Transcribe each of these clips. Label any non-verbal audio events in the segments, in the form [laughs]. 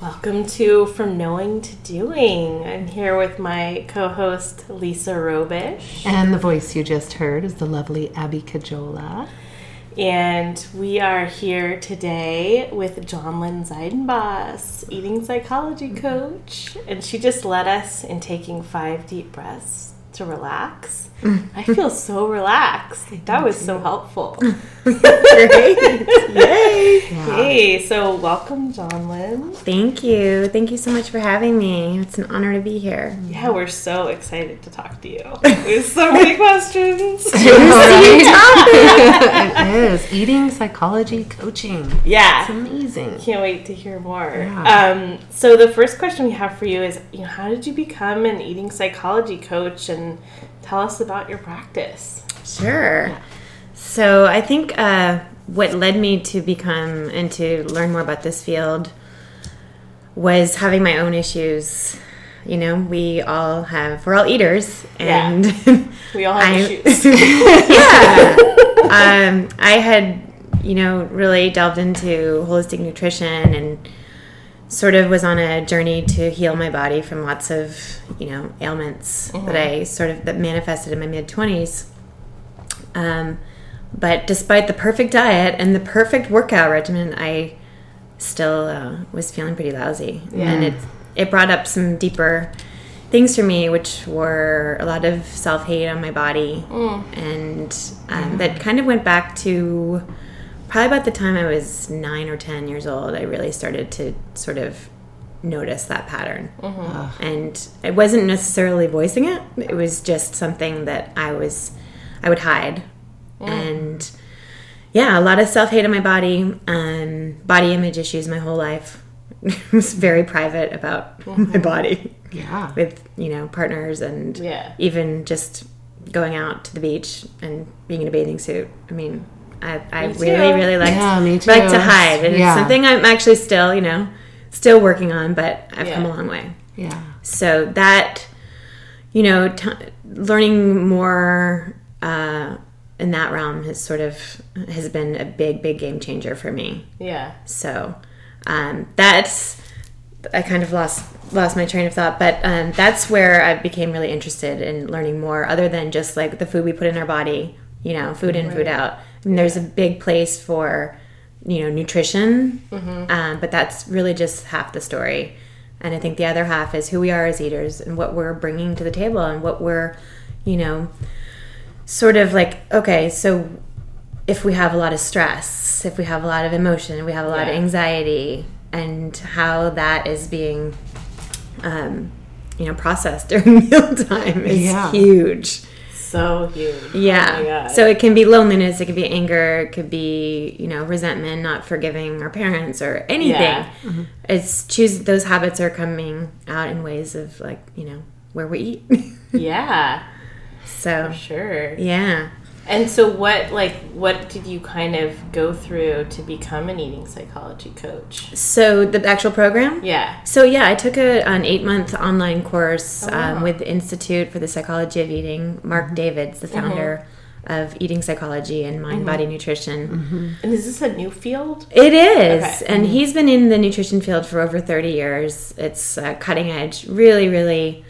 Welcome to From Knowing to Doing. I'm here with my co host, Lisa Robish. And the voice you just heard is the lovely Abby Cajola. And we are here today with Jonlyn Zeidenboss, eating psychology coach. And she just led us in taking five deep breaths to relax. I feel so relaxed. That was so helpful. [laughs] Great. Yay. Yeah. Hey, so welcome, Jonlyn. Thank you. Thank you so much for having me. It's an honor to be here. Yeah, we're so excited to talk to you. [laughs] There's so many questions. [laughs] it is. Eating psychology coaching. Yeah. It's amazing. Can't wait to hear more. Yeah. Um, so the first question we have for you is, you know, how did you become an eating psychology coach and tell us about your practice. Sure. Yeah. So I think uh, what led me to become and to learn more about this field was having my own issues. You know, we all have, we're all eaters, and yeah. [laughs] we all have I, issues. [laughs] yeah. um, I had, you know, really delved into holistic nutrition and sort of was on a journey to heal my body from lots of you know ailments mm-hmm. that I sort of that manifested in my mid twenties. Um, but despite the perfect diet and the perfect workout regimen, I still uh, was feeling pretty lousy, yeah. and it it brought up some deeper things for me, which were a lot of self hate on my body, mm. and um, mm-hmm. that kind of went back to probably about the time I was nine or 10 years old, I really started to sort of notice that pattern. Mm-hmm. And I wasn't necessarily voicing it, it was just something that I was, I would hide. Mm. And yeah, a lot of self hate in my body, um, body image issues my whole life. [laughs] was very private about mm-hmm. my body. Yeah. With, you know, partners and yeah. even just going out to the beach and being in a bathing suit. I mean, I, I really, really like yeah, like to hide. And yeah. it's something I'm actually still, you know, still working on, but I've yeah. come a long way. Yeah. So that, you know, t- learning more uh, in that realm has sort of has been a big, big game changer for me. Yeah. So um, that's I kind of lost lost my train of thought, but um, that's where I became really interested in learning more, other than just like the food we put in our body, you know, food in, right. food out and there's a big place for you know nutrition mm-hmm. um, but that's really just half the story and i think the other half is who we are as eaters and what we're bringing to the table and what we're you know sort of like okay so if we have a lot of stress if we have a lot of emotion we have a lot yeah. of anxiety and how that is being um, you know processed [laughs] during mealtime is yeah. huge so huge. Oh yeah. Oh so it can be loneliness, it can be anger, it could be, you know, resentment, not forgiving our parents or anything. Yeah. Mm-hmm. It's choose those habits are coming out in ways of like, you know, where we eat. [laughs] yeah. So For sure. Yeah. And so what like what did you kind of go through to become an eating psychology coach? So the actual program? Yeah. So yeah, I took a, an 8-month online course oh, wow. um, with the Institute for the Psychology of Eating. Mark mm-hmm. Davids, the founder mm-hmm of eating psychology and mind mm-hmm. body nutrition. Mm-hmm. And is this a new field? It is. Okay. And mm-hmm. he's been in the nutrition field for over 30 years. It's uh, cutting edge, really, really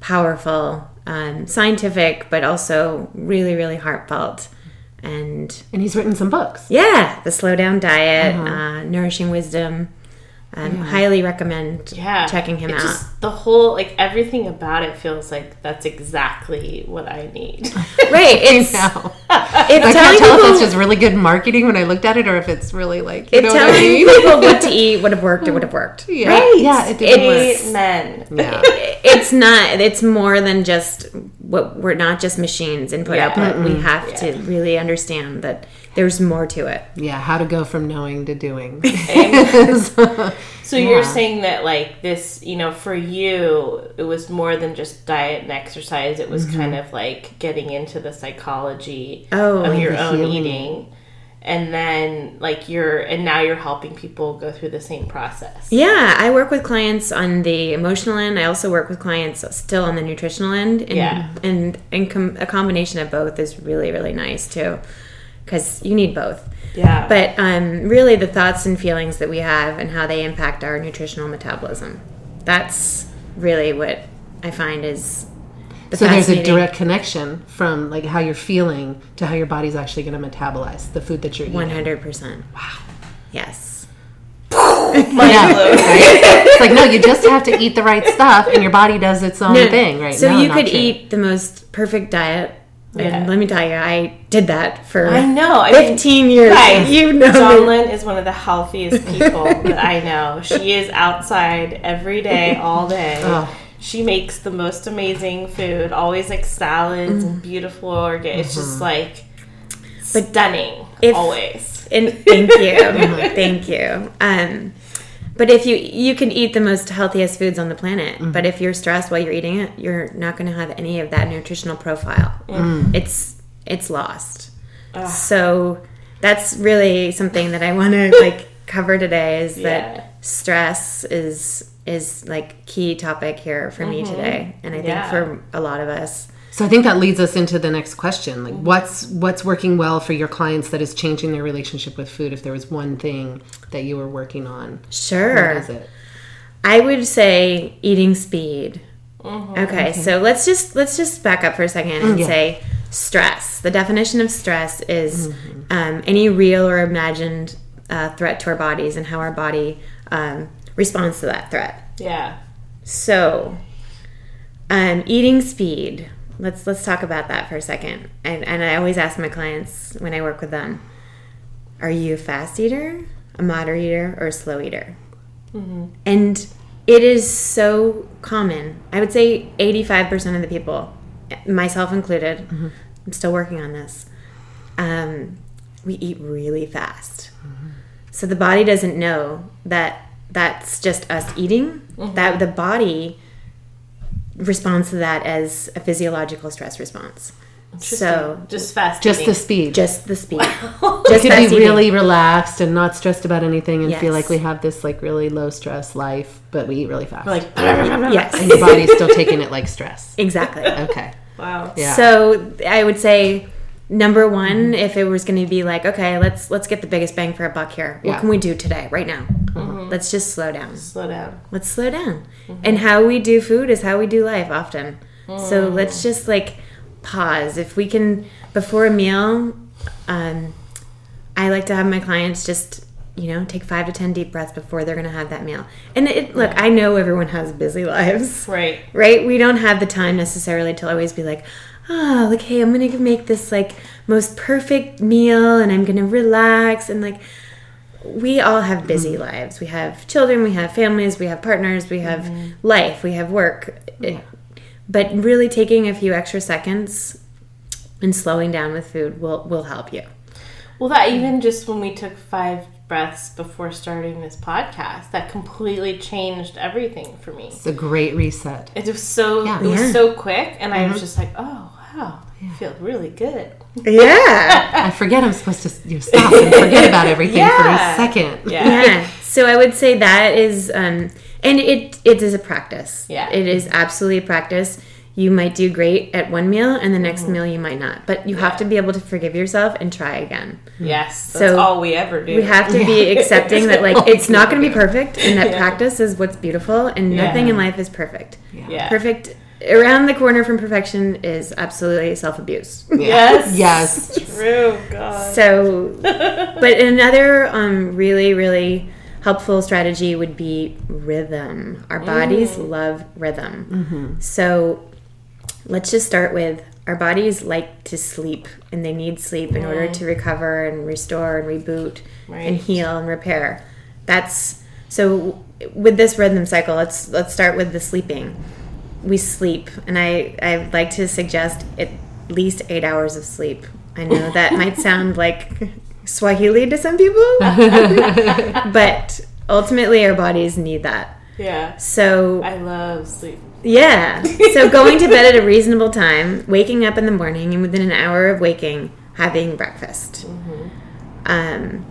powerful um, scientific, but also really, really heartfelt. And and he's written some books. Yeah, the Slow Down Diet, uh-huh. uh, Nourishing Wisdom. Um, yeah. Highly recommend yeah. checking him it out. Just, the whole, like everything about it feels like that's exactly what I need. [laughs] right. [laughs] It's, I, I can't tell people, if it's just really good marketing when I looked at it or if it's really like, you if telling I mean? people what to [laughs] eat would have worked, it would have worked. Yeah. Right. Yeah, it did Amen. Yeah. it's not, it's more than just what we're not just machines, input, yeah. output. Mm-mm. We have yeah. to really understand that there's more to it. Yeah, how to go from knowing to doing. [laughs] [laughs] so, so yeah. you're saying that like this, you know, for you, it was more than just diet and exercise. It was mm-hmm. kind of like getting into the psychology oh, of your own healing. eating. And then like you're and now you're helping people go through the same process. Yeah, I work with clients on the emotional end. I also work with clients still on the nutritional end. And, yeah. And, and com- a combination of both is really, really nice too because you need both. Yeah. But um, really, the thoughts and feelings that we have and how they impact our nutritional metabolism. That's really what I find is. The so there's a direct connection from like how you're feeling to how your body's actually going to metabolize the food that you're eating. One hundred percent. Wow. Yes. [laughs] Yeah, right? It's like no, you just have to eat the right stuff, and your body does its own No, thing, right? So No, you could true. eat the most perfect diet. Yeah. And let me tell you, I did that for I know. I mean, 15 years. Guys, you know. Jonlyn is one of the healthiest people that I know. She is outside every day, all day. Oh. She makes the most amazing food, always like salads and beautiful organ. It's just like but stunning, if- always. And thank you, [laughs] thank you. Um, but if you you can eat the most healthiest foods on the planet, mm-hmm. but if you're stressed while you're eating it, you're not going to have any of that nutritional profile. Mm. It's it's lost. So that's really something that I want to [laughs] like cover today is Yeah. that stress is is like key topic here for me mm-hmm. today, and I think for a lot of us. So I think that leads us into the next question. Like what's what's working well for your clients that is changing their relationship with food if there was one thing that you were working on? Sure. What is it? I would say eating speed. Okay, so let's just let's just back up for a second and Yeah. say stress. The definition of stress is um, any real or imagined uh, threat to our bodies and how our body um, responds to that threat. Yeah. So, um, eating speed. Let's let's talk about that for a second. And, and I always ask my clients when I work with them: Are you a fast eater, a moderate eater, or a slow eater? Mm-hmm. And it is so common. I would say eighty-five percent of the people, myself included, mm-hmm. I'm still working on this. Um, we eat really fast. Mm-hmm. So the body doesn't know that that's just us eating. That the body responds to that as a physiological stress response. So Just fast. Just the speed. just the speed. [laughs] we just could fast be really relaxed and not stressed about anything and feel like we have this like really low stress life, but we eat really fast. like, yes, [laughs] and your body's still taking it like stress. exactly. Okay. wow. Yeah. So I would say number one, if it was going to be like, okay, let's let's get the biggest bang for a buck here. What Yeah. can we do today, right now? Mm-hmm. Let's just slow down. Slow down. Let's slow down. Mm-hmm. And how we do food is how we do life often. So mm. let's just like pause. If we can before a meal, um, I like to have my clients just you know take five to ten deep breaths before they're going to have that meal. And it, look, I know everyone has busy lives Right. right? We don't have the time necessarily to always be like, ah, oh, like, hey, I'm gonna make this like most perfect meal and I'm gonna relax and like we all have busy mm-hmm. lives. We have children, we have families, we have partners, we have mm-hmm. life, we have work. It- but really taking a few extra seconds and slowing down with food will will help you. Well, that even just when we took five breaths before starting this podcast, that completely changed everything for me. It's a great reset. It was so Yeah. it was Yeah. so quick, and I was mm-hmm. just like, oh wow, I feel really good. Yeah. [laughs] I forget I'm supposed to you know, stop and forget about everything Yeah. for a second. Yeah. yeah [laughs] so i would say that is um and it it is a practice Yeah. it is absolutely a practice you might do great at one meal and the next Mm-hmm. meal you might not but you have to be able to forgive yourself and try again Yes, that's So, all we ever do. we have to be [laughs] accepting that like it's not going to be perfect and that practice is what's beautiful and nothing in life is perfect yeah. perfect around the corner from perfection is absolutely self-abuse [laughs] Yes. Yes. True. God. So, [laughs] but another um, really, really helpful strategy would be rhythm. Our bodies love rhythm. So, let's just start with our bodies like to sleep and they need sleep in order to recover and restore and reboot and heal and repair. That's so with this rhythm cycle, let's let's start with the sleeping. We sleep and I I like to suggest at least 8 hours of sleep. I know that [laughs] might sound like Swahili to some people, [laughs] but ultimately our bodies need that. Yeah. So I love sleep. yeah. So [laughs] going to bed at a reasonable time, waking up in the morning, and within an hour of waking, having breakfast. Um,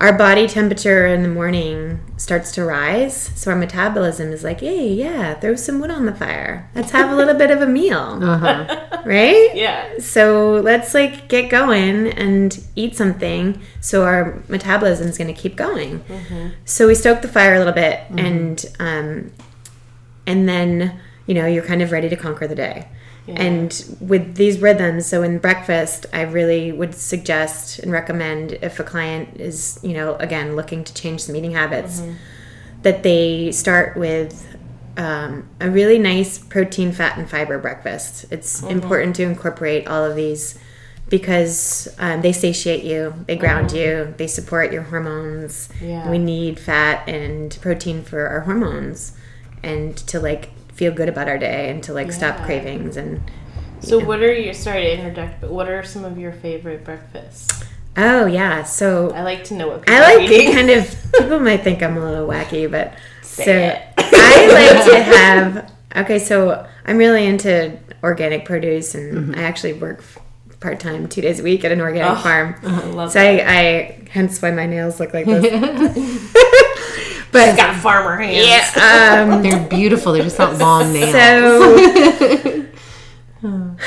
our body temperature in the morning starts to rise. So our metabolism is like, hey, yeah, throw some wood on the fire. Let's have a little bit of a meal. Uh-huh. [laughs] Right? Yeah. So let's like get going and eat something so our metabolism is going to keep going. Mm-hmm. So we stoke the fire a little bit mm-hmm. and um and then, you know, you're kind of ready to conquer the day. And with these rhythms, so in breakfast, I really would suggest and recommend if a client is, you know, again, looking to change some eating habits, mm-hmm. that they start with um, a really nice protein, fat, and fiber breakfast. It's mm-hmm. important to incorporate all of these because um, they satiate you, they ground mm-hmm. you, they support your hormones. Yeah. We need fat and protein for our hormones and to like feel good about our day and to like yeah. stop cravings and so know. what are your sorry to interject but what are some of your favorite breakfasts oh yeah so i like to know what people i like kind of people might think i'm a little wacky but Say so i [laughs] like to have okay so i'm really into organic produce and mm-hmm. i actually work part time, two days a week at an organic oh, farm. [laughs] I so I, I, hence why my nails look like this. [laughs] But She's got farmer hands. Yeah, um, [laughs] they're beautiful. They're just not long nails. So [laughs]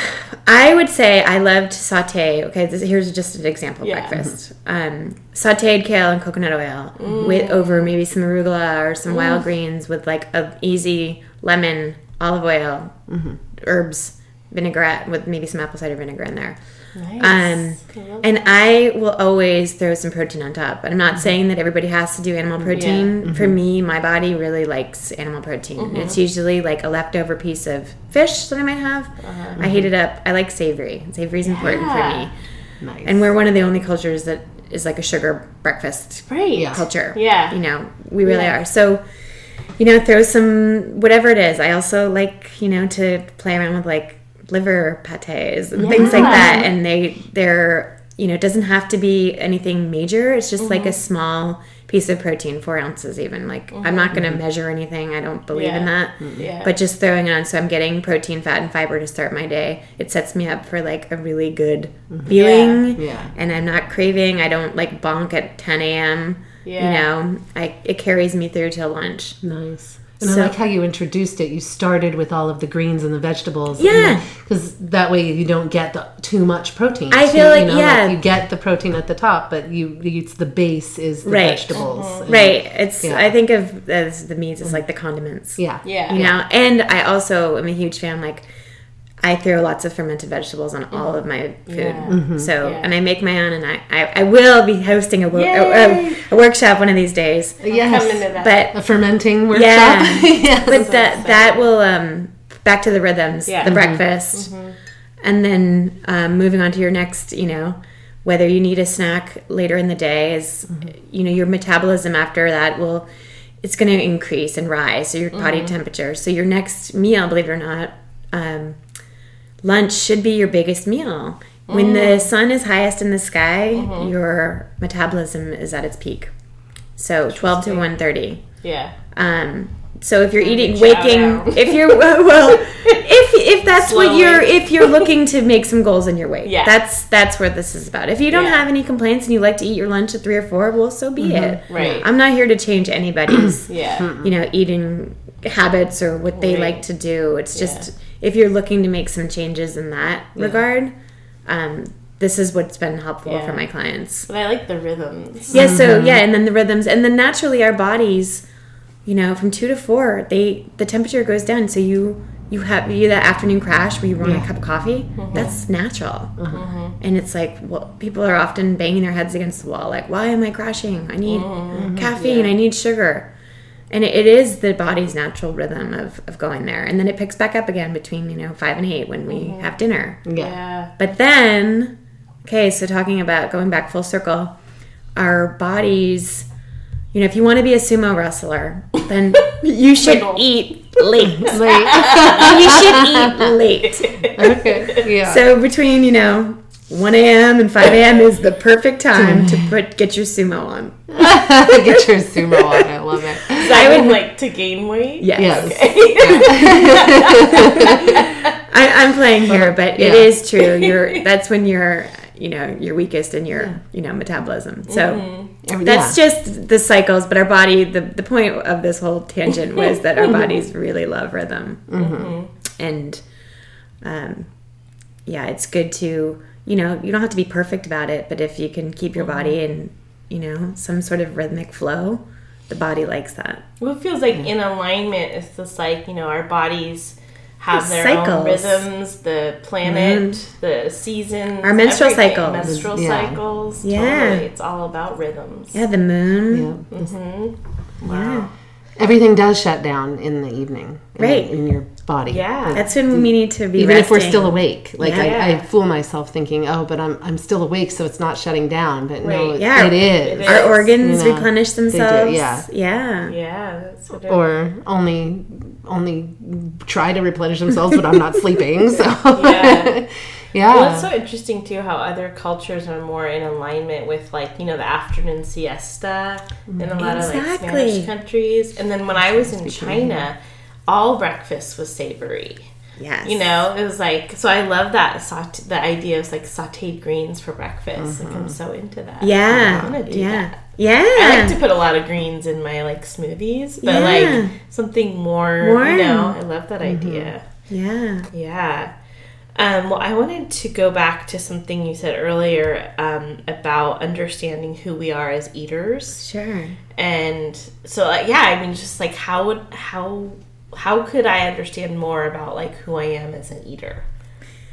I would say I love to saute. Okay, this, here's just an example yeah. breakfast: um, sautéed kale and coconut oil mm. with over maybe some arugula or some mm. wild greens with like a easy lemon, olive oil, mm-hmm. herbs, vinaigrette with maybe some apple cider vinegar in there. Nice. Um, and I will always throw some protein on top. But I'm not mm-hmm. saying that everybody has to do animal protein. Yeah. Mm-hmm. For me, my body really likes animal protein. Mm-hmm. It's usually like a leftover piece of fish that I might have. Uh-huh. I heat it up. I like savory. Savory is yeah. important for me. Nice. And we're one of the only cultures that is like a sugar breakfast right. culture. Yeah. You know, we really yeah. are. So, you know, throw some whatever it is. I also like, you know, to play around with like liver pates and yeah. things like that and they they're you know it doesn't have to be anything major it's just mm-hmm. like a mm-hmm. small piece of protein four ounces even like mm-hmm. i'm not going to measure anything i don't believe yeah. in that mm-hmm. yeah. but just throwing it on so i'm getting protein fat and fiber to start my day it sets me up for like a really good mm-hmm. feeling yeah. yeah. and i'm not craving i don't like bonk at 10 a.m yeah. you know i it carries me through till lunch nice and so, I like how you introduced it. You started with all of the greens and the vegetables. Yeah. Because that way you don't get the, too much protein. I feel like, you know, yeah. Like you get the protein at the top, but you it's the base is the right. vegetables. Mm-hmm. right. It's, yeah. I think of as the meats as like the condiments. Yeah. Yeah. You know, and I also am a huge fan, like, I throw lots of fermented vegetables on all of my food. Yeah. Mm-hmm. So, yeah. and I make my own, and I, I, I will be hosting a, a, a, a, workshop one of these days. Yes, but a fermenting workshop. [laughs] Yeah, yes. but that that will um back to the rhythms, yeah. the mm-hmm. breakfast, mm-hmm. and then um, moving on to your next, you know, whether you need a snack later in the day is, mm-hmm. you know, your metabolism after that will. It's going to increase and rise, so your body mm-hmm. temperature. So your next meal, believe it or not, um, lunch should be your biggest meal. When the mm. sun is highest in the sky, mm-hmm. your metabolism is at its peak. So 12 to 1:30. Yeah. Um so if you're eating waking if you're [laughs] well if if that's Slowly. what you're if you're looking to make some goals in your weight yeah. that's that's where this is about if you don't yeah. have any complaints and you like to eat your lunch at three or four well so be mm-hmm. it right i'm not here to change anybody's [clears throat] yeah you know eating habits or what they right. like to do it's just yeah if you're looking to make some changes in that yeah. regard, um, this is what's been helpful yeah. for my clients. But I like the rhythms. Yeah, so mm-hmm. yeah, and then the rhythms, and then naturally our bodies, you know, from two to four, they the temperature goes down. So you you have you that afternoon crash where you want yeah. a cup of coffee. Mm-hmm. That's natural, mm-hmm. and it's like well, people are often banging their heads against the wall, like, why am I crashing? I need mm-hmm. caffeine. Yeah. I need sugar and it, it is the body's natural rhythm of, of going there. And then it picks back up again between you know five and eight when we mm-hmm. have dinner. Yeah. yeah. But then okay so talking about going back full circle our bodies you know if you want to be a sumo wrestler then [laughs] [laughs] [laughs] you should eat late. Late. You should eat late. Okay yeah. So between you know 1 a.m. and 5 a.m. is the perfect time to [laughs] put get your sumo on. [laughs] get your sumo on. I love it. [laughs] So I would like to gain weight. Yes. yes. Okay. I, am playing here, but yeah. it is true. You're that's when you're you know you're weakest in your yeah. you know metabolism. So mm-hmm. that's yeah. just the cycles. But our body, the the point of this whole tangent was that our bodies really love rhythm, mm-hmm. and um, yeah, it's good to you know you don't have to be perfect about it, but if you can keep your body in you know some sort of rhythmic flow, the body likes that. Well, it feels like in alignment. It's just like you know our bodies have their cycles. own rhythms, the planet, mm. the seasons, our menstrual everything. cycles, menstrual yeah. cycles. Yeah, totally. it's all about rhythms. Yeah, the moon. Yeah. Mm-hmm. Wow. Yeah. Everything does shut down in the evening, right? In, in your body. Yeah, that's when we need to be. Even resting. if we're still awake, like yeah. I, I, fool myself thinking, oh, but I'm I'm still awake, so it's not shutting down. But right. no, yeah, it is. It is. Our organs you know, replenish themselves. Yeah, yeah, yeah. or only only try to replenish themselves, but I'm not sleeping. So [laughs] yeah. [laughs] Yeah. Well, it's so interesting too how other cultures are more in alignment with like you know the afternoon siesta in a lot exactly. of like Spanish countries, and then when I was in China, all breakfast was savory. Yes. You know, it was like so. I love that saute, the idea of like sautéed greens for breakfast. Mm-hmm. Like I'm mm-hmm. so into that. Yeah. I yeah. That. Yeah. I like to put a lot of greens in my like smoothies, but yeah. like something more. Warm. You know, I love that mm-hmm. idea. Yeah. Yeah. Um, well, I wanted to go back to something you said earlier um, about understanding who we are as eaters. Sure. And so, like, yeah, I mean, just like how would how how could I understand more about like who I am as an eater?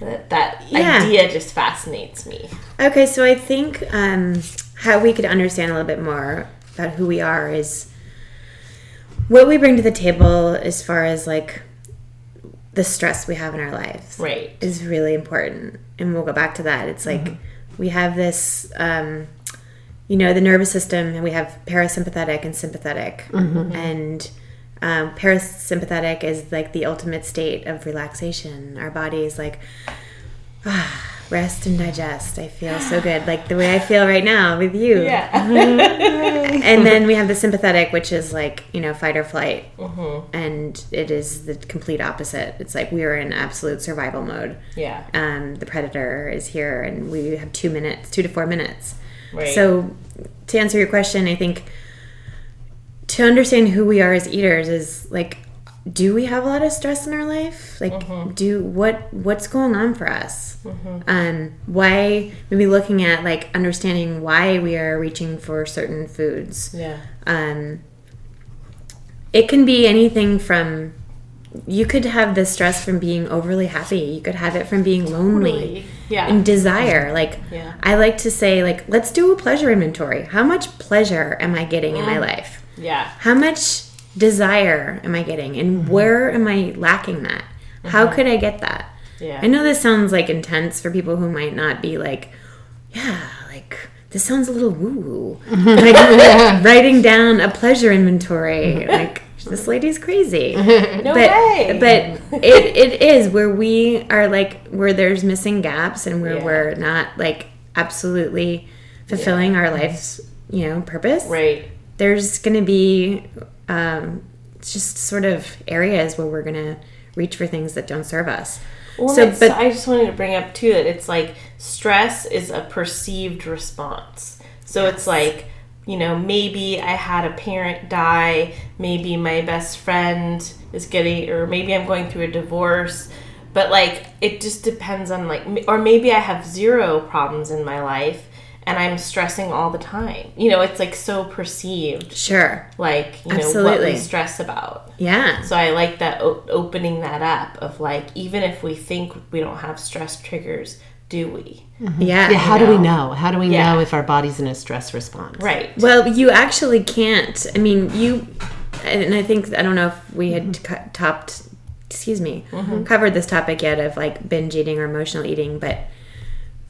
That that yeah. idea just fascinates me. Okay, so I think um, how we could understand a little bit more about who we are is what we bring to the table as far as like the stress we have in our lives right is really important and we'll go back to that it's like mm-hmm. we have this um, you know the nervous system and we have parasympathetic and sympathetic mm-hmm. and um, parasympathetic is like the ultimate state of relaxation our body is like ah rest and digest. I feel so [sighs] good, like the way I feel right now with you. Yeah. [laughs] and then we have the sympathetic, which is like you know fight or flight, mm-hmm. and it is the complete opposite. It's like we are in absolute survival mode. Yeah. Um, the predator is here, and we have two minutes, two to four minutes. Right. So, to answer your question, I think to understand who we are as eaters is like do we have a lot of stress in our life like mm-hmm. do what what's going on for us mm-hmm. um why maybe looking at like understanding why we are reaching for certain foods yeah um it can be anything from you could have the stress from being overly happy you could have it from being lonely totally. yeah and desire like yeah. i like to say like let's do a pleasure inventory how much pleasure am i getting mm. in my mm. life yeah how much desire am I getting and mm-hmm. where am I lacking that? Mm-hmm. How could I get that? Yeah. I know this sounds like intense for people who might not be like, yeah, like this sounds a little woo woo. like [laughs] [laughs] writing down a pleasure inventory. Like this lady's crazy. [laughs] no but, way. But it, it is where we are like where there's missing gaps and where yeah. we're not like absolutely fulfilling yeah. our life's, you know, purpose. Right. There's gonna be um, just sort of areas where we're going to reach for things that don't serve us. Well, so, but I just wanted to bring up too that it's like stress is a perceived response. So yes. it's like, you know, maybe I had a parent die, maybe my best friend is getting, or maybe I'm going through a divorce. But like, it just depends on like, or maybe I have zero problems in my life and I'm stressing all the time. You know, it's like so perceived. Sure. Like, you Absolutely. know, what we stress about. Yeah. So I like that o- opening that up of like, even if we think we don't have stress triggers, do we? Mm-hmm. Yeah. Yeah. How know? do we know? How do we yeah. know if our body's in a stress response? Right. Well, you actually can't. I mean, you, and I think, I don't know if we had mm-hmm. topped, excuse me, mm-hmm. covered this topic yet of like binge eating or emotional eating, but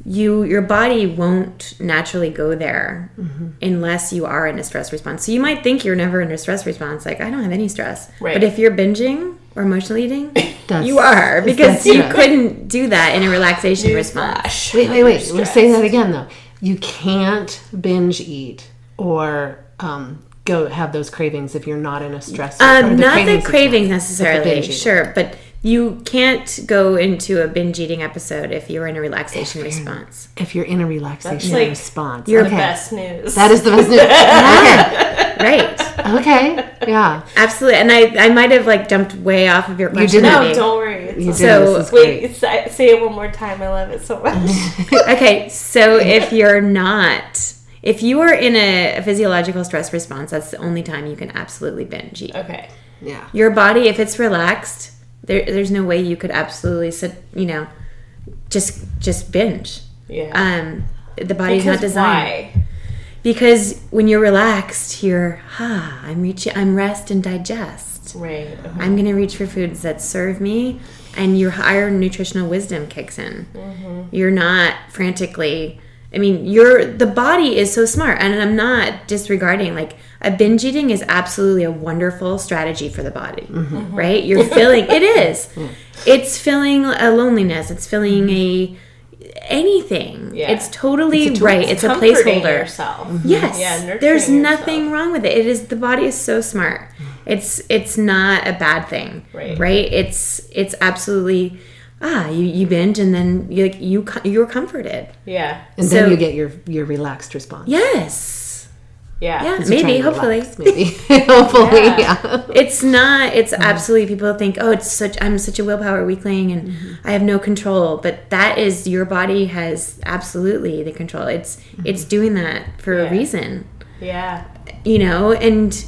you your body won't naturally go there mm-hmm. unless you are in a stress response. So you might think you're never in a stress response, like I don't have any stress. Right. But if you're binging or emotional eating, [coughs] you are because you couldn't do that in a relaxation response. Wait, wait, wait. We're saying that again though. You can't binge eat or um, go have those cravings if you're not in a stress. Um, not the cravings necessarily, sure, but you can't go into a binge eating episode if you're in a relaxation response. If you're in a relaxation like response, You're okay. the best news. That is the best news. [laughs] Right. okay. okay. Yeah. Absolutely. And I, I might have like jumped way off of your question. didn't. no, don't worry. It's You okay. did. So, this is Wait, great. say, say it one more time. I love it so much. [laughs] okay, so if you're not, if you are in a, a physiological stress response, that's the only time you can absolutely binge eat. okay. Yeah. Your body, if it's relaxed, there, there's no way you could absolutely sit, you know, just just binge. Yeah. Um, the body's not designed why? because when you're relaxed, you're ah, I'm reaching, I'm rest and digest. Right. okay. I'm gonna reach for foods that serve me, and your higher nutritional wisdom kicks in. You're not frantically. I mean, you're the body is so smart, and I'm not disregarding. Like a binge eating is absolutely a wonderful strategy for the body, mm-hmm. right? You're filling. it is. [laughs] Mm. It's filling a loneliness. It's filling a anything. Yeah. It's totally It's a right. It's a placeholder. Yourself. Mm-hmm. Yes. Yeah, nurturing There's yourself. nothing wrong with it. It is the body is so smart. Mm. It's it's not a bad thing. Right. Right? It's it's absolutely ah, you, you binge and then you like you you're comforted. Yeah. And So- then you get your your relaxed response. Yes. Yeah. Yeah, maybe, hopefully. relax, maybe. [laughs] [laughs] hopefully, Yeah. yeah. It's not it's mm-hmm. absolutely people think, "Oh, it's such I'm such a willpower weakling and mm-hmm. I have no control." But that is your body has absolutely the control. It's mm-hmm. it's doing that for Yeah. a reason. Yeah. you know and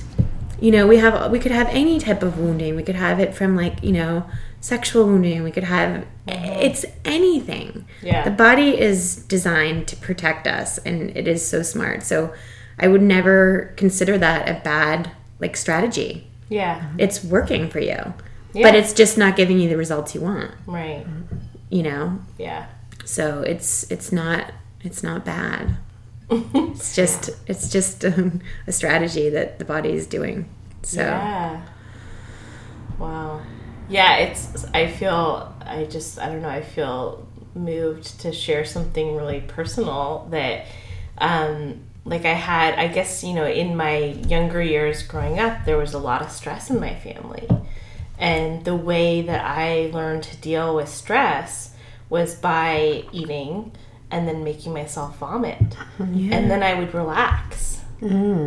you know we have we could have any type of wounding we could have it from like you know sexual wounding we could have it's anything Yeah. the body is designed to protect us and it is so smart so i would never consider that a bad like strategy Yeah. it's working for you Yeah. but it's just not giving you the results you want Right. you know Yeah. so it's it's not it's not bad [laughs] it's just it's just um, [laughs] a strategy that the body is doing so Yeah. Wow. Yeah, it's I feel I just I don't know, I feel moved to share something really personal that um like I had I guess, you know, in my younger years growing up, there was a lot of stress in my family. And the way that I learned to deal with stress was by eating and then making myself vomit. And then I would relax.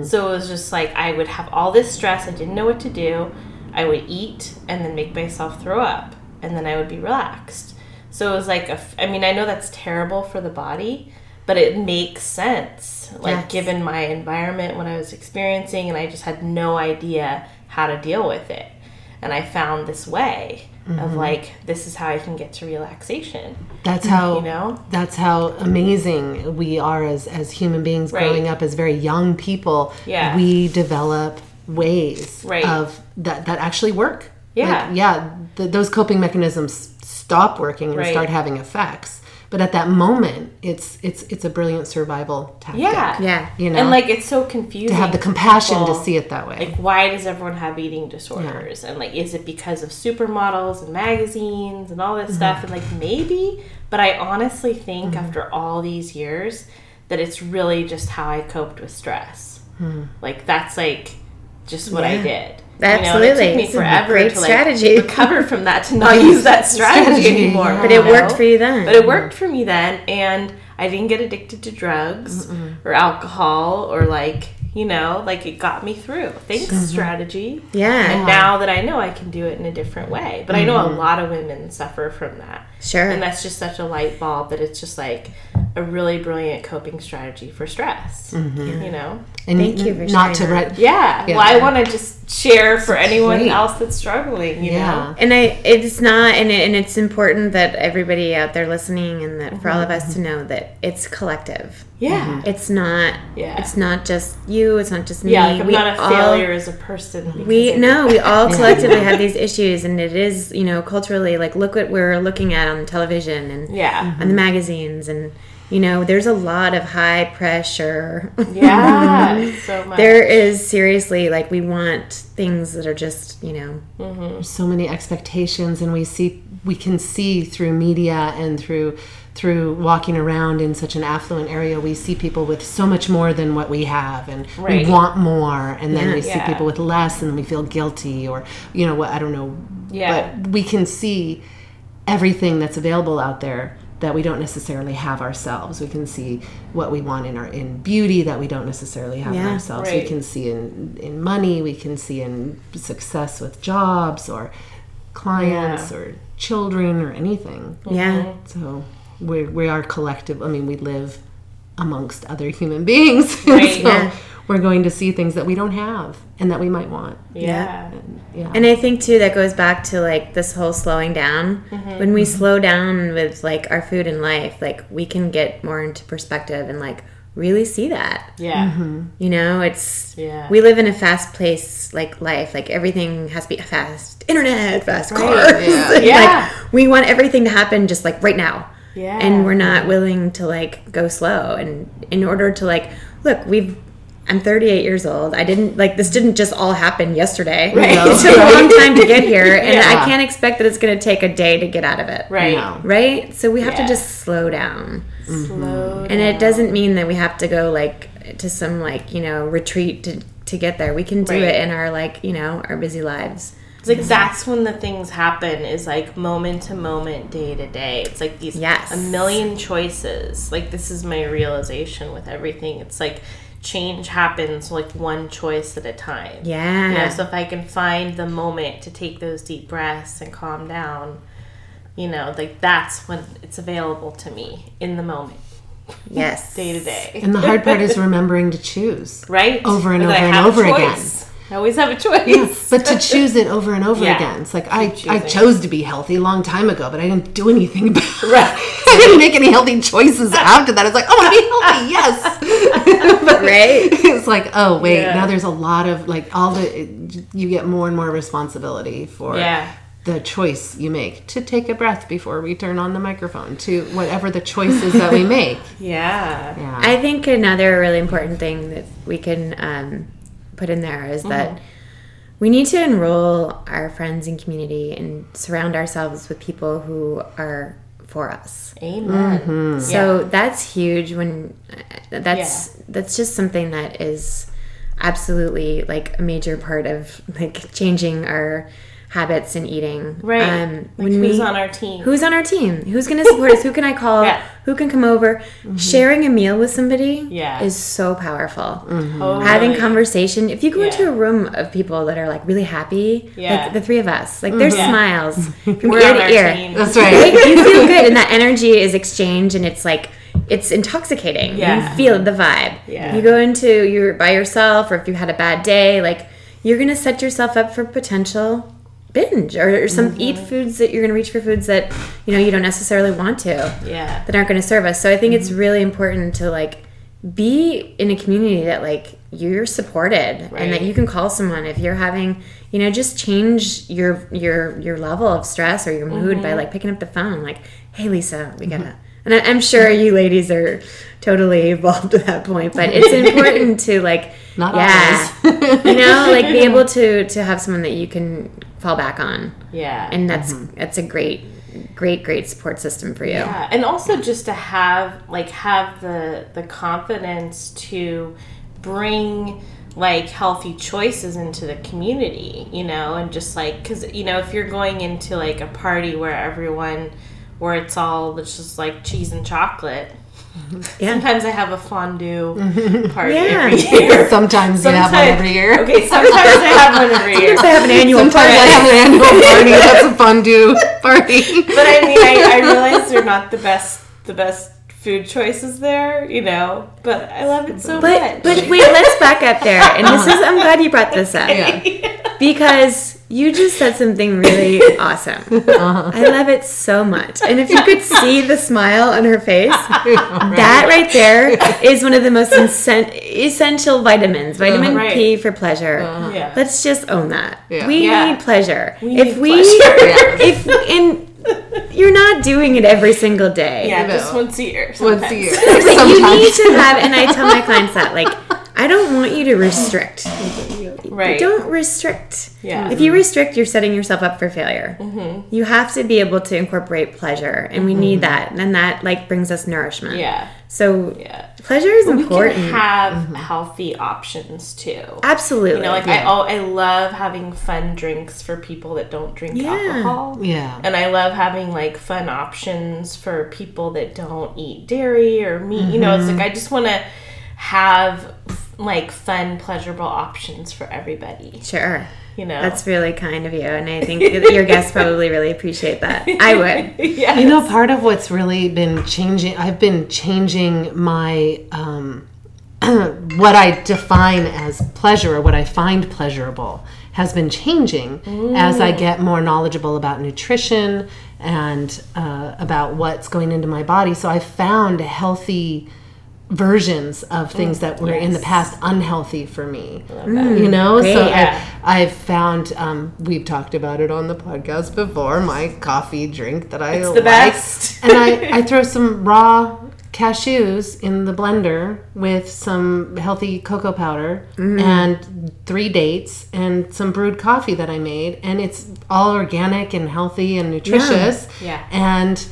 So it was just like I would have all this stress, I didn't know what to do. I would eat and then make myself throw up, and then I would be relaxed. So it was like, a I mean, I know that's terrible for the body, but it makes sense, like Yes. given my environment, what I was experiencing, and I just had no idea how to deal with it. And I found this way of mm-hmm. like, this is how I can get to relaxation. That's how You know? That's how amazing we are as as human beings Right. growing up as very young people. Yeah. we develop ways Right. of that that actually work. Yeah. Like, yeah. th those coping mechanisms stop working and Right. start having effects. But at that moment, it's it's it's a brilliant survival tactic. Yeah. yeah you know, And like, it's so confusing. to have the compassion to see it that way. like why does everyone have eating disorders and like is it because of supermodels and magazines and all this mm-hmm. stuff and like maybe but i honestly think mm-hmm. after all these years that it's really just how i coped with stress hmm. like that's like just what i did. Absolutely. you know, it took me It's forever great to like strategy. recover from that to not use that [laughs] strategy, Strategy, anymore but it you worked for you then. But it worked for me then, and I didn't get addicted to drugs or alcohol or like you know, like it got me through. Thanks, mm-hmm. strategy. yeah. And now that I know, I can do it in a different way. But I know a mm-hmm. lot of women suffer from that, sure and that's just such a light bulb that it's just like a really brilliant coping strategy for stress. Mm-hmm. You know. and Thank you for not to sharing write. Yeah. Yeah. Well, I want to just share for anyone great. else that's struggling. You Yeah. know. and I, it's not, and, it, and it's important that everybody out there listening, and that for all of us to know that it's collective. Yeah. Mm-hmm. It's not. Yeah. It's not just you. It's not just me. Yeah. Like I'm We not a all- failure as a person. We I- no, we all [laughs] collectively have these issues, and it is you know culturally like look what we're looking at on television and Yeah. on the magazines, and you know, there's a lot of high pressure. Yeah, [laughs] so much. There is seriously like we want things that are just, you know, mm-hmm. so many expectations, and we see we can see through media and through through walking around in such an affluent area, we see people with so much more than what we have, and right. we want more. And then yeah, we see yeah. people with less, and we feel guilty, or you know what? I don't know. Yeah. But we can see everything that's available out there that we don't necessarily have ourselves. We can see what we want in our in beauty that we don't necessarily have yeah, in ourselves. Right. We can see in in money, we can see in success with jobs or clients yeah. or children or anything. Yeah. Mm-hmm. So we we are collective. I mean, we live amongst other human beings. [laughs] Right. so yeah we're going to see things that we don't have and that we might want. Yeah. And, yeah. And I think too that goes back to like this whole slowing down. Mm-hmm. When we slow down with like our food and life, like we can get more into perspective and like really see that. Yeah. Mm-hmm. You know, it's yeah. we live in a fast place like life. Like everything has to be fast internet, fast right. cars. Yeah. [laughs] yeah. Like, we want everything to happen just like right now. Yeah. And we're not willing to like go slow and in order to like look, we've I'm 38 years old. I didn't like this didn't just all happen yesterday. Right. It took a long time to get here, and yeah. I can't expect that it's going to take a day to get out of it. Right. No. Right. So we have yeah. to just slow down. Mm-hmm. Slow. And it doesn't mean that we have to go like to some like you know retreat to to get there. We can do right. it in our like you know our busy lives. It's like that's when the things happen is like moment to moment, day to day. It's like these yes. a million choices. Like this is my realization with everything. It's like change happens like one choice at a time. Yeah. You know, so if I can find the moment to take those deep breaths and calm down, you know, like that's when it's available to me in the moment. Yes. [laughs] day to day. And the hard part is remembering to choose. [laughs] Right. Over and over and over again. I always have a choice. Yeah, but to choose it over and over [laughs] yeah. again. It's like I, I chose to be healthy a long time ago, but I didn't do anything about it. Right. [laughs] I didn't make any healthy choices after that. It's like, oh, I want to be healthy, [laughs] yes. right. It's like, oh wait, yeah. now there's a lot of like all the you get more and more responsibility for yeah. the choice you make to take a breath before we turn on the microphone to whatever the choices that we make. Yeah. yeah. I think another really important thing that we can um, put in there is mm-hmm. that we need to enroll our friends and community and surround ourselves with people who are for us. Amen. Mm-hmm. So yeah. that's huge when that's yeah. that's just something that is absolutely like a major part of like changing our habits and eating. Right. Um, like when who's we, on our team? Who's on our team? Who's going to support us? [laughs] Who can I call? Yeah. Who can come over? Mm-hmm. Sharing a meal with somebody yeah. is so powerful. Mm-hmm. Totally. Having conversation. If you go yeah. into a room of people that are like really happy, yeah. like the three of us, like there's mm-hmm. smiles [laughs] from We're ear to ear. Team. That's right. you feel [laughs] good, and that energy is exchanged, and it's like it's intoxicating. Yeah. You feel the vibe. Yeah. You go into you're by yourself, or if you had a bad day, like you're gonna set yourself up for potential binge or, or some mm-hmm. eat foods that you're going to reach for foods that you know you don't necessarily want to yeah that aren't going to serve us so i think mm-hmm. it's really important to like be in a community that like you're supported right. and that you can call someone if you're having you know just change your your your level of stress or your mood mm-hmm. by like picking up the phone like hey lisa we gotta and I, i'm sure you ladies are totally evolved at that point but it's [laughs] important to like not yeah you know like be [laughs] able to to have someone that you can fall back on. Yeah. And that's mm-hmm. that's a great great great support system for you. Yeah. And also just to have like have the the confidence to bring like healthy choices into the community, you know, and just like cuz you know, if you're going into like a party where everyone where it's all it's just like cheese and chocolate, yeah. Sometimes I have a fondue [laughs] party yeah. every [laughs] year. Sometimes, sometimes you have one every year. Okay, sometimes I have one every year. Sometimes I have an annual sometimes party. I have an annual [laughs] party. That's a fondue party. But I mean, I, I realize they're not the best. The best food choices there, you know, but I love it so but, much. But wait, let's back up there. And this is, I'm glad you brought this up. Yeah. Because you just said something really [laughs] awesome. Uh-huh. I love it so much. And if you could [laughs] see the smile on her face, [laughs] right. that right there is one of the most essential vitamins. Vitamin uh, right. P for pleasure. Uh, yeah. Let's just own that. Yeah. We yeah. need pleasure. We if need we pleasure. if in you're not doing it every single day. Yeah, No. just once a year. Sometimes. Once a year. Like, you need to have, and I tell my clients that, like, I don't want you to restrict. Right. Don't restrict. Yeah. If you mm-hmm. restrict, you're setting yourself up for failure. Mm-hmm. You have to be able to incorporate pleasure, and we need mm-hmm. that, and that like brings us nourishment. Yeah. So Yeah. pleasure is We important. can have healthy options too. Absolutely. You know, like I, oh, I love having fun drinks for people that don't drink Yeah. alcohol. Yeah. And I love having like fun options for people that don't eat dairy or meat. You know, it's like I just want to have like fun, pleasurable options for everybody. sure. You know, That's really kind of you, and I think [laughs] your guests probably really appreciate that. I would. [laughs] yeah. You know, part of what's really been changing, I've been changing my, um, [clears throat] what I define as pleasure or what I find pleasurable has been changing as I get more knowledgeable about nutrition and uh, about what's going into my body. So I found healthy versions of things that were in the past unhealthy for me. You know, great. so Yeah. I, I've found um, we've talked about it on the podcast before. My coffee drink that I It's the like, best. and I, I [laughs] throw some raw cashews in the blender with some healthy cocoa powder Mm-hmm. and three dates and some brewed coffee that I made, and it's all organic and healthy and nutritious. Yeah. and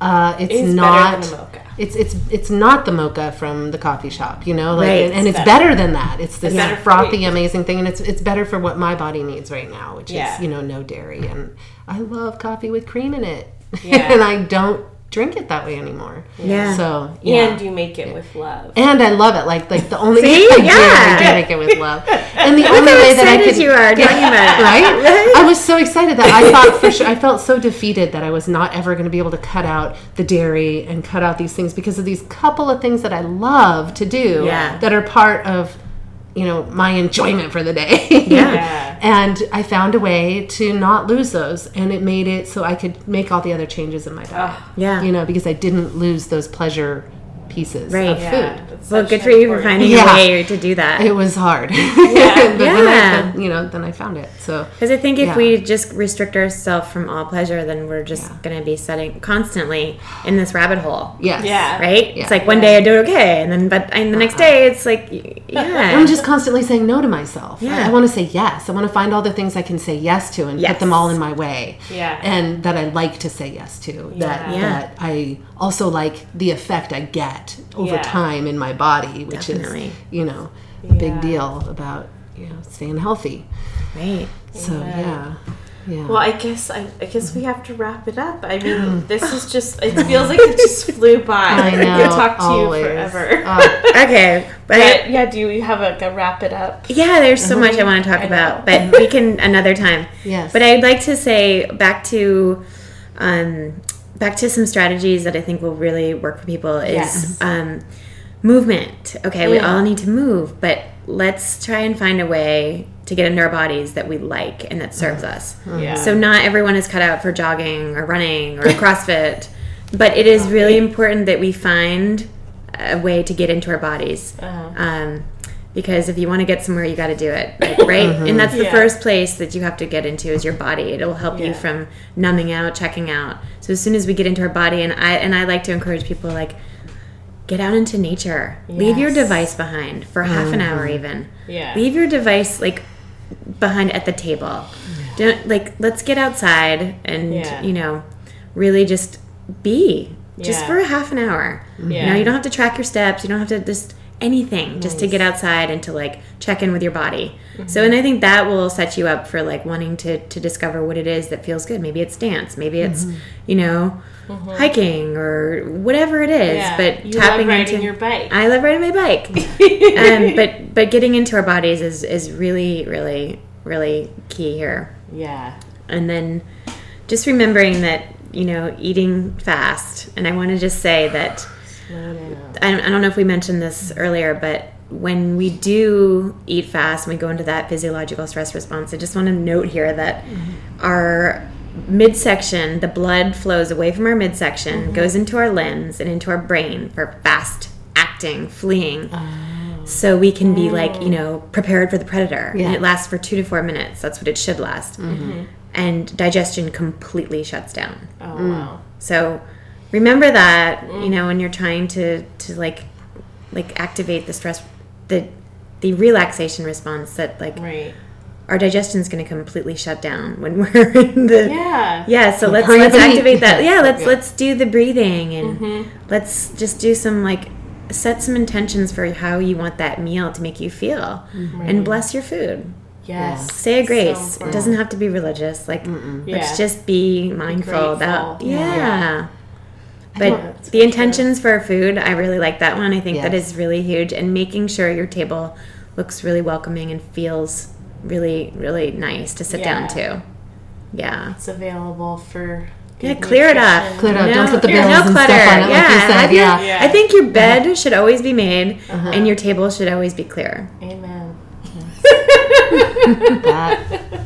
uh, it's, It's not. than a mocha. It's it's it's not the mocha from the coffee shop, you know, like, Right. and, and it's It's better. than that. It's this better for frothy, amazing thing, and it's it's better for what my body needs right now, which Yeah. is you know no dairy, and I love coffee with cream in it, [laughs] Yeah. and I don't drink it that way anymore. Yeah. So yeah. And you make it with love. And I love it. Like like the only See? I do, Yeah. I do make it with love. And the only way that I excited could you are talking about it. right? [laughs] I was so excited that I thought for sure I felt so defeated that I was not ever going to be able to cut out the dairy and cut out these things because of these couple of things that I love to do Yeah. that are part of you know my enjoyment for the day. [laughs] Yeah. and I found a way to not lose those and it made it so I could make all the other changes in my diet. Yeah. You know, because I didn't lose those pleasure pieces Right. of Yeah. food. It's Well, good an for you for finding Yeah. a way to do that. It was hard. Yeah. [laughs] [laughs] but then I, Yeah. you know, then I found it. So Because I think if Yeah. we just restrict ourselves from all pleasure, then we're just Yeah. going to be setting constantly in this rabbit hole. yes. Yeah. Right? Yeah. It's like one day I do it okay, and then but and the next uh-huh. day it's like yeah. [laughs] I'm just constantly saying no to myself. Yeah. I, I want to say yes. I want to find all the things I can say yes to and Yes. put them all in my way. Yeah. And that I like to say yes to. That Yeah. Yeah. that I also like the effect I get over Yeah. time in my body, which Definitely. is you know a big deal about you know staying healthy. right. So yeah. Yeah. Well, I guess I, I guess we have to wrap it up. I mean, [gasps] this is just it feels like it just flew by. [laughs] I know. [laughs] I could talk to always. you forever. Oh, [laughs] Okay, but But yeah, do you have like a wrap it up? yeah, there's so much I want to talk I about, know. but we can another time. yes. But I'd like to say back to um, back to some strategies that I think will really work for people is Yes. um, movement. Okay, we all need to move, but let's try and find a way to get into our bodies that we like and that serves us. Yeah. So not everyone is cut out for jogging or running or [laughs] CrossFit, but it is really important that we find a way to get into our bodies. Uh-huh. Um, because if you want to get somewhere, you got to do it, like, right? Mm-hmm. And that's the Yeah. first place that you have to get into is your body. It'll help Yeah. you from numbing out, checking out. So as soon as we get into our body, and I and I like to encourage people like get out into nature. Leave your device behind for half an hour, mm-hmm. even. Yeah. Leave your device like behind at the table. Don't like let's get outside and Yeah. you know really just be just Yeah. for a half an hour. You Yeah. know, you don't have to track your steps. You don't have to just anything just to get outside and to like check in with your body. Mm-hmm. So and I think that will set you up for like wanting to to discover what it is that feels good. Maybe it's dance, maybe it's mm-hmm. you know mm-hmm. hiking or whatever it is, Yeah. but you tapping love riding into your bike. I love riding my bike. [laughs] um, but but getting into our bodies is is really really really key here. yeah. And then just remembering that you know eating fast. And I want to just say that. I don't, I don't know if we mentioned this earlier, but when we do eat fast and we go into that physiological stress response, I just want to note here that our midsection, the blood flows away from our midsection, mm-hmm. goes into our limbs and into our brain for fast acting, fleeing. Oh. So we can be like, you oh. know, prepared for the predator. Yeah. And it lasts for two to four minutes. That's what it should last. Mm-hmm. And digestion completely shuts down. Oh mm. wow. So remember that, mm. you know, when you're trying to, to like, like activate the stress, the, the relaxation response that like, right. our digestion is going to completely shut down when [laughs] we're in the yeah. Yeah so let's let's activate that. yeah let's yeah. let's do the breathing and mm-hmm. let's just do some like set some intentions for how you want that meal to make you feel mm-hmm. and bless your food. Yes. Say a grace. So it doesn't have to be religious. Like let's just be mindful be about yeah, yeah. But the intentions for food, I really like that one. I think yes. that is really huge. And making sure your table looks really welcoming and feels really really nice to sit yeah. down to. Yeah, it's available for. Yeah, clear it up. Clear it up. No, Don't put the bills no and clutter. stuff on it, yeah. like you said. Yeah. yeah. I think your bed uh-huh. should always be made, uh-huh. and your table should always be clear. Amen. [laughs] that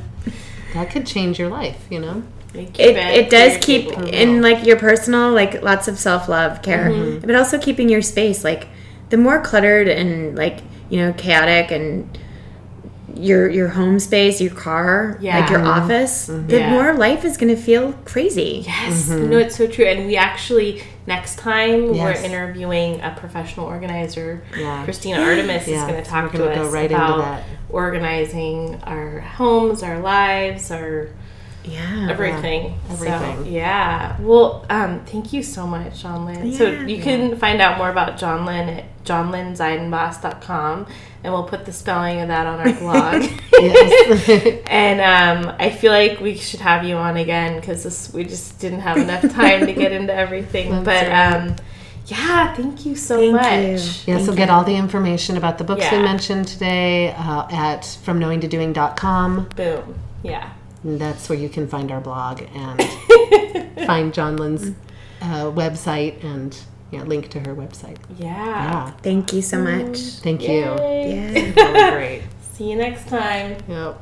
that could change your life, you know. It, it does keep in like your personal like lots of self love care, mm-hmm. but also keeping your space like the more cluttered and like you know chaotic and your your home space, your car, yeah. like your mm-hmm. office, mm-hmm. the yeah. more life is going to feel crazy. Yes, mm-hmm. no, it's so true. And we actually next time yes. we're interviewing a professional organizer. Yeah. Christina Artemis yeah. is going to talk to us right about organizing our homes, our lives, our yeah everything everything so, yeah well um thank you so much Jonlyn yeah. so you can find out more about Jonlyn at johnlynnseidenboss.com and we'll put the spelling of that on our blog. [laughs] [laughs] [laughs] and um, I feel like we should have you on again because we just didn't have enough time to get into everything. but um, yeah, thank you so thank much. You. Yes, yeah, so get all the information about the books yeah. we mentioned today uh, at fromknowingtodoing.com. Boom. Yeah. And that's where you can find our blog and [laughs] find Jonlyn's uh, website and yeah, link to her website. Yeah. yeah. Thank you so much. Thank Yay. you. Yeah. [laughs] great. See you next time. Yep.